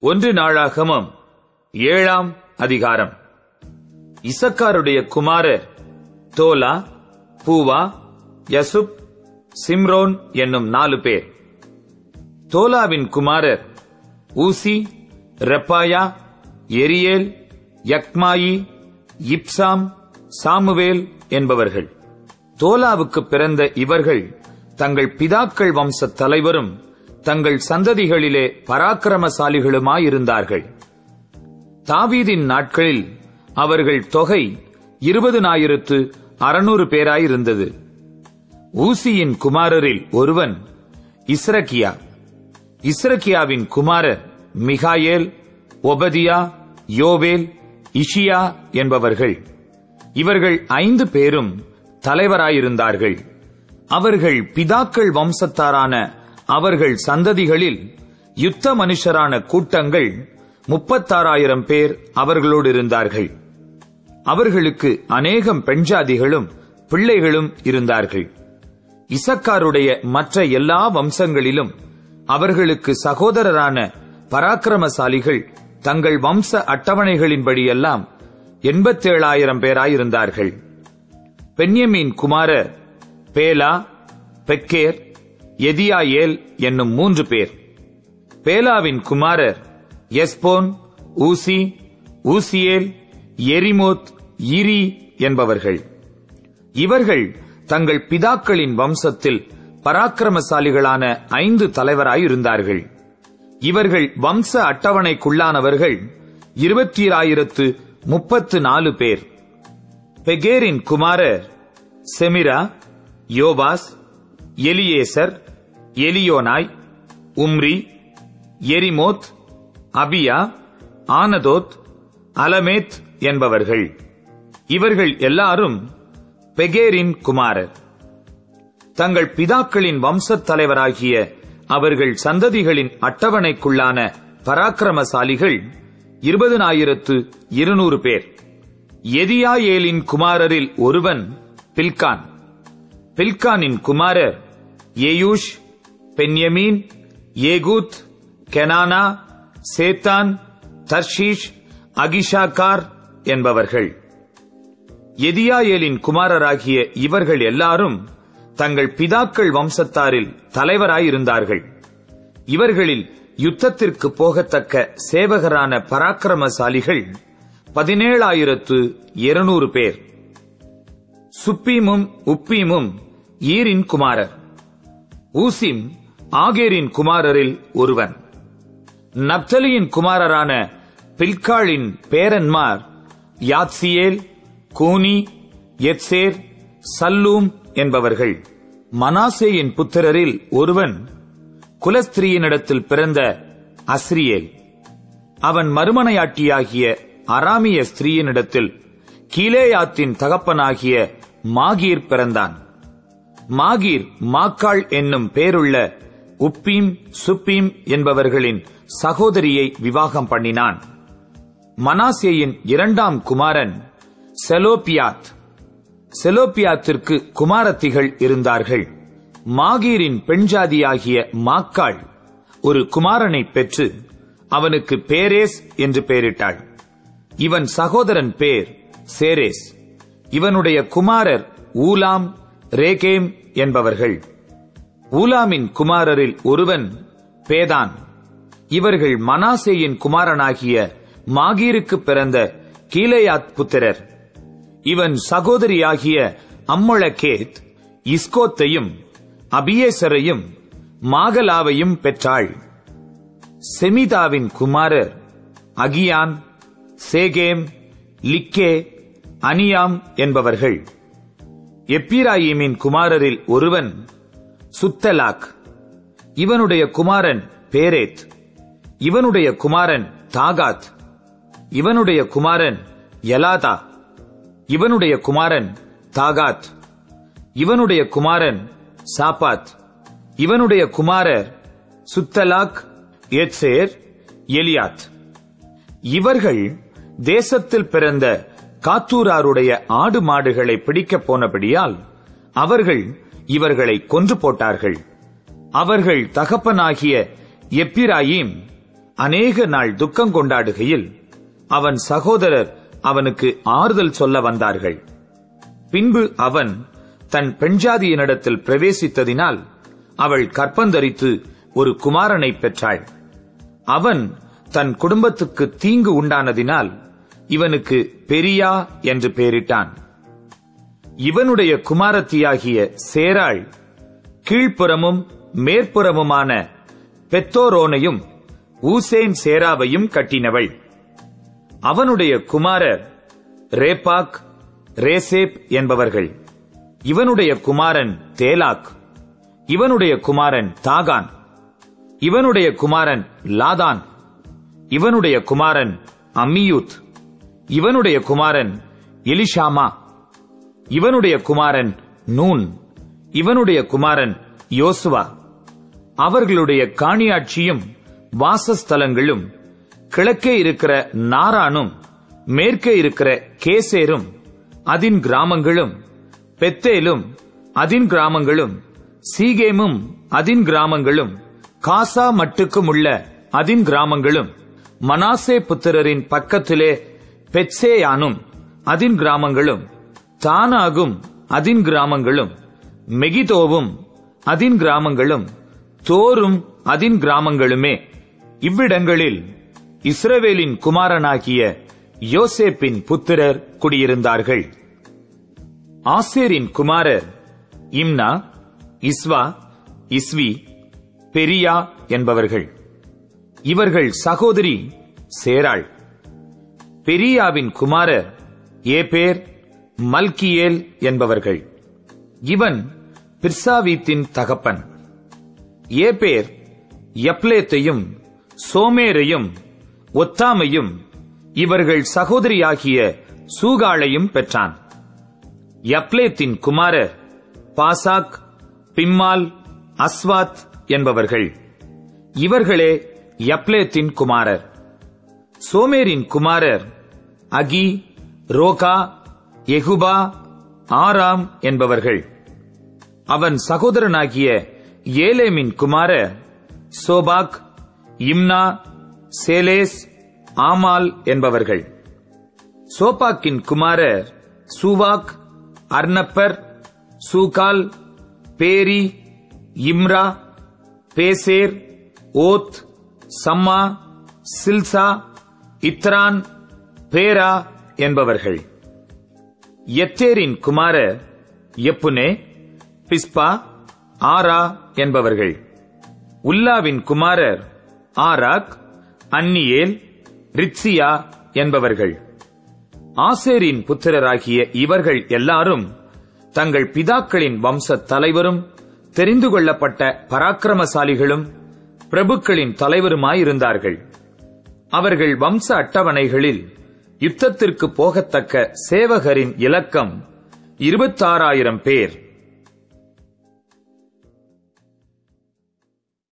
ஒன்று நாளாகமம் ஏழாம் அதிகாரம். இசக்காருடைய குமாரர் தோலா பூவா யசுப் சிம்ரோன் என்னும் நாலு பேர். தோலாவின் குமாரர் ஊசி ரெப்பாயா எரியேல் யக்மாயி இப்சாம் சாமுவேல் என்பவர்கள். தோலாவுக்கு பிறந்த இவர்கள் தங்கள் பிதாக்கள் வம்ச தலைவரும் தங்கள் சந்ததிகளிலே பராக்கிரமசாலிகளுமாயிருந்தார்கள். தாவீதின் நாட்களில் அவர்கள் தொகை இருபதுனாயிரத்து அறுநூறு பேராயிருந்தது. ஊசியின் குமாரரில் ஒருவன் இஸ்ரகியா இஸ்ரகியாவின் குமாரர் மிகாயேல் ஒபதியா யோவேல் இஷியா என்பவர்கள். இவர்கள் ஐந்து பேரும் தலைவராயிருந்தார்கள். அவர்கள் பிதாக்கள் வம்சத்தாரான அவர்கள் சந்ததிகளில் யுத்த மனுஷரான கூட்டங்கள் முப்பத்தாறாயிரம் பேர் அவர்களோடு இருந்தார்கள். அவர்களுக்கு அநேகம் பெண்ஜாதிகளும் பிள்ளைகளும் இருந்தார்கள். இசக்காருடைய மற்ற எல்லா வம்சங்களிலும் அவர்களுக்கு சகோதரரான பராக்கிரமசாலிகள் தங்கள் வம்ச அட்டவணைகளின்படியெல்லாம் எண்பத்தேழாயிரம் பேராயிருந்தார்கள். பென்யமீன் குமார பேலா பெக்கேர் எதியாயேல் என்னும் மூன்று பேர். பேலாவின் குமாரர் எஸ்போன் ஊசி ஊசியேல் எரிமோத் இரி என்பவர்கள். இவர்கள் தங்கள் பிதாக்களின் வம்சத்தில் பராக்கிரமசாலிகளான ஐந்து தலைவராயிருந்தார்கள். இவர்கள் வம்ச அட்டவணைக்குள்ளானவர்கள் இருபத்தி முப்பத்து நாலு பேர். பெகேரின் குமாரர் செமிரா யோபாஸ் எலியேசர் எலியோனாய் உம்ரி எரிமோத் அபியா ஆனதோத் அலமேத் என்பவர்கள். இவர்கள் எல்லாரும் பெகேரின் குமாரர். தங்கள் பிதாக்களின் வம்சத் தலைவராகிய அவர்கள் சந்ததிகளின் அட்டவணைக்குள்ளான பராக்கிரமசாலிகள் இருபதனாயிரத்து இருநூறு பேர். எதியாயேலின் குமாரரில் ஒருவன் பில்கான். பில்கானின் குமாரர் ஏயூஷ் பென்யமீன் ஏகூத் கெனானா சேத்தான் தர்ஷீஷ் அகிஷாக்கார் என்பவர்கள். எதியாயேலின் குமாரராகிய இவர்கள் எல்லாரும் தங்கள் பிதாக்கள் வம்சத்தாரில் தலைவராயிருந்தார்கள். இவர்களில் யுத்தத்திற்கு போகத்தக்க சேவகரான பராக்கிரமசாலிகள் பதினேழாயிரத்து இருநூறு பேர். சுப்பீமும் உப்பீமும் ஈரின் குமாரர். ஊசிம் ஆகேரின் குமாரரில் ஒருவன். நப்தலியின் குமாரரான பில்காளின் பேரன்மார் யாத்சியேல் கூனி எத்சேர் சல்லூம் என்பவர்கள். மனாசேயின் புத்திரரில் ஒருவன் குலஸ்திரியினிடத்தில் பிறந்த அஸ்ரியேல். அவன் மறுமனையாட்டியாகிய அராமிய ஸ்திரீயினிடத்தில் கீலேயாத்தின் தகப்பனாகிய மாகீர் பிறந்தான். மாகீர் மாக்காள் என்னும் பேருள்ள உப்பீம் சுப்பீம் என்பவர்களின் சகோதரியை விவாகம் பண்ணினான். மனாசேயின் இரண்டாம் குமாரன் செலோபியாத் செலோபியாத்திற்கு குமாரத்திகள் இருந்தார்கள். மாகீரின் பெண்ஜாதியாகிய மாக்காள் ஒரு குமாரனை பெற்று அவனுக்கு பேரேஸ் என்று பெயரிட்டாள். இவன் சகோதரன் பேர் சேரேஸ். இவனுடைய குமாரர் ஊலாம் ரேகேம் என்பவர்கள். ஊலாமின் குமாரரில் ஒருவன் பேதான். இவர்கள் மனாசேயின் குமாரனாகிய மாகீருக்கு பிறந்த கீலேயாத் புத்திரர். இவன் சகோதரியாகிய அம்மொழகேத் இஸ்கோத்தையும் அபியேசரையும் மாகலாவையும் பெற்றாள். செமிதாவின் குமாரர் அகியான் சேகேம் லிக்கே அனியாம் என்பவர்கள். எப்பிராயிமின் குமாரரில் ஒருவன் சுத்தலாக். இவனுடைய குமாரன் பேரேத். இவனுடைய குமாரன் தாகாத். இவனுடைய குமாரன் யலாதா. இவனுடைய குமாரன் தாகாத். இவனுடைய குமாரன் சாபாத். இவனுடைய குமாரர் சுத்தலாக் எத்சேர் எலியாத். இவர்கள் தேசத்தில் பிறந்த காத்தூராருடைய ஆடு மாடுகளை பிடிக்கப் போனபடியால் அவர்கள் இவர்களை கொன்று போட்டார்கள். அவர்கள் தகப்பனாகிய எப்பிராயிம் அநேக நாள் துக்கம் கொண்டாடுகையில் அவன் சகோதரர் அவனுக்கு ஆறுதல் சொல்ல வந்தார்கள். பின்பு அவன் தன் பெண்ஜாதியினிடத்தில் பிரவேசித்ததினால் அவள் கற்பந்தரித்து ஒரு குமாரனை பெற்றாள். அவன் தன் குடும்பத்துக்கு தீங்கு உண்டானதினால் இவனுக்கு பெரியா என்று பெயரிட்டான். இவனுடைய குமாரத்தியாகிய சேராள் கீழ்ப்புறமும் மேற்புறமுமான பெத்தோரோனையும் ஊசேன் சேராவையும் கட்டினவள். அவனுடைய குமாரர் ரேபாக் ரேசேப் என்பவர்கள். இவனுடைய குமாரன் தேலாக். இவனுடைய குமாரன் தாகான். இவனுடைய குமாரன் லாதான். இவனுடைய குமாரன் அம்மியூத். இவனுடைய குமாரன் எலிஷாமா. இவனுடைய குமாரன் நூன் இவனுடைய குமாரன் யோசுவா. அவர்களுடைய காணியாட்சியும் வாசஸ்தலங்களும் கிழக்கே இருக்கிற நாரானும் மேற்கே இருக்கிற கேசேரும் அதின் கிராமங்களும் பெத்தேலும் அதின் கிராமங்களும் சீகேமும் அதின் கிராமங்களும் காசா மட்டுக்கும் உள்ள அதின் கிராமங்களும் மனாசே புத்திரரின் பக்கத்திலே பெட்சேயானும் அதின் கிராமங்களும் தானாகும் அதின் கிராமங்களும் மெகிதோவும் அதின் கிராமங்களும் தோரும் அதின் கிராமங்களுமே. இவ்விடங்களில் இஸ்ரவேலின் குமாரனாகிய யோசேப்பின் புத்திரர் குடியிருந்தார்கள். ஆசேரின் குமாரர் இம்னா இஸ்வா இஸ்வி பெரியா என்பவர்கள். இவர்கள் சகோதரி சேராள். பெரியாவின் குமாரர் ஏபேர் மல்கியேல் என்பவர்கள். இவன் பிர்சாவீத்தின் தகப்பன். ஏபேர் யப்லேத்தையும் சோமேரையும் ஒத்தாமையும் இவர்கள் சகோதரியாகிய சூகாளையும் பெற்றான். யப்லேத்தின் குமாரர் பாசாக் பிம்மால் அஸ்வாத் என்பவர்கள். இவர்களே யப்லேத்தின் குமாரர். சோமேரின் குமாரர் அகி ரோகா எகுபா ஆராம் என்பவர்கள். அவன் சகோதரனாகிய ஏலேமின் குமாரர் சோபாக் இம்னா சேலேஸ் ஆமால் என்பவர்கள். சோபாக்கின் குமாரர் சூவாக் அர்னப்பர் சூகால் பேரி இம்ரா பேசேர் ஓத் சம்மா சில்சா இத்ரான் பேரா என்பவர்கள். எத்தேரின் குமாரர் எப்புனே பிஸ்பா ஆரா என்பவர்கள். உல்லாவின் குமாரர் ஆராக் அன்னியேல் ரித்சியா என்பவர்கள். ஆசேரின் புத்திரராகிய இவர்கள் எல்லாரும் தங்கள் பிதாக்களின் வம்ச தலைவரும் தெரிந்து கொள்ளப்பட்ட பராக்கிரமசாலிகளும் பிரபுக்களின் தலைவருமாயிருந்தார்கள். அவர்கள் வம்ச அட்டவணைகளில் யுத்தத்திற்கு போகத்தக்க சேவகரின் இலக்கம். இருபத்தாறாயிரம் பேர்.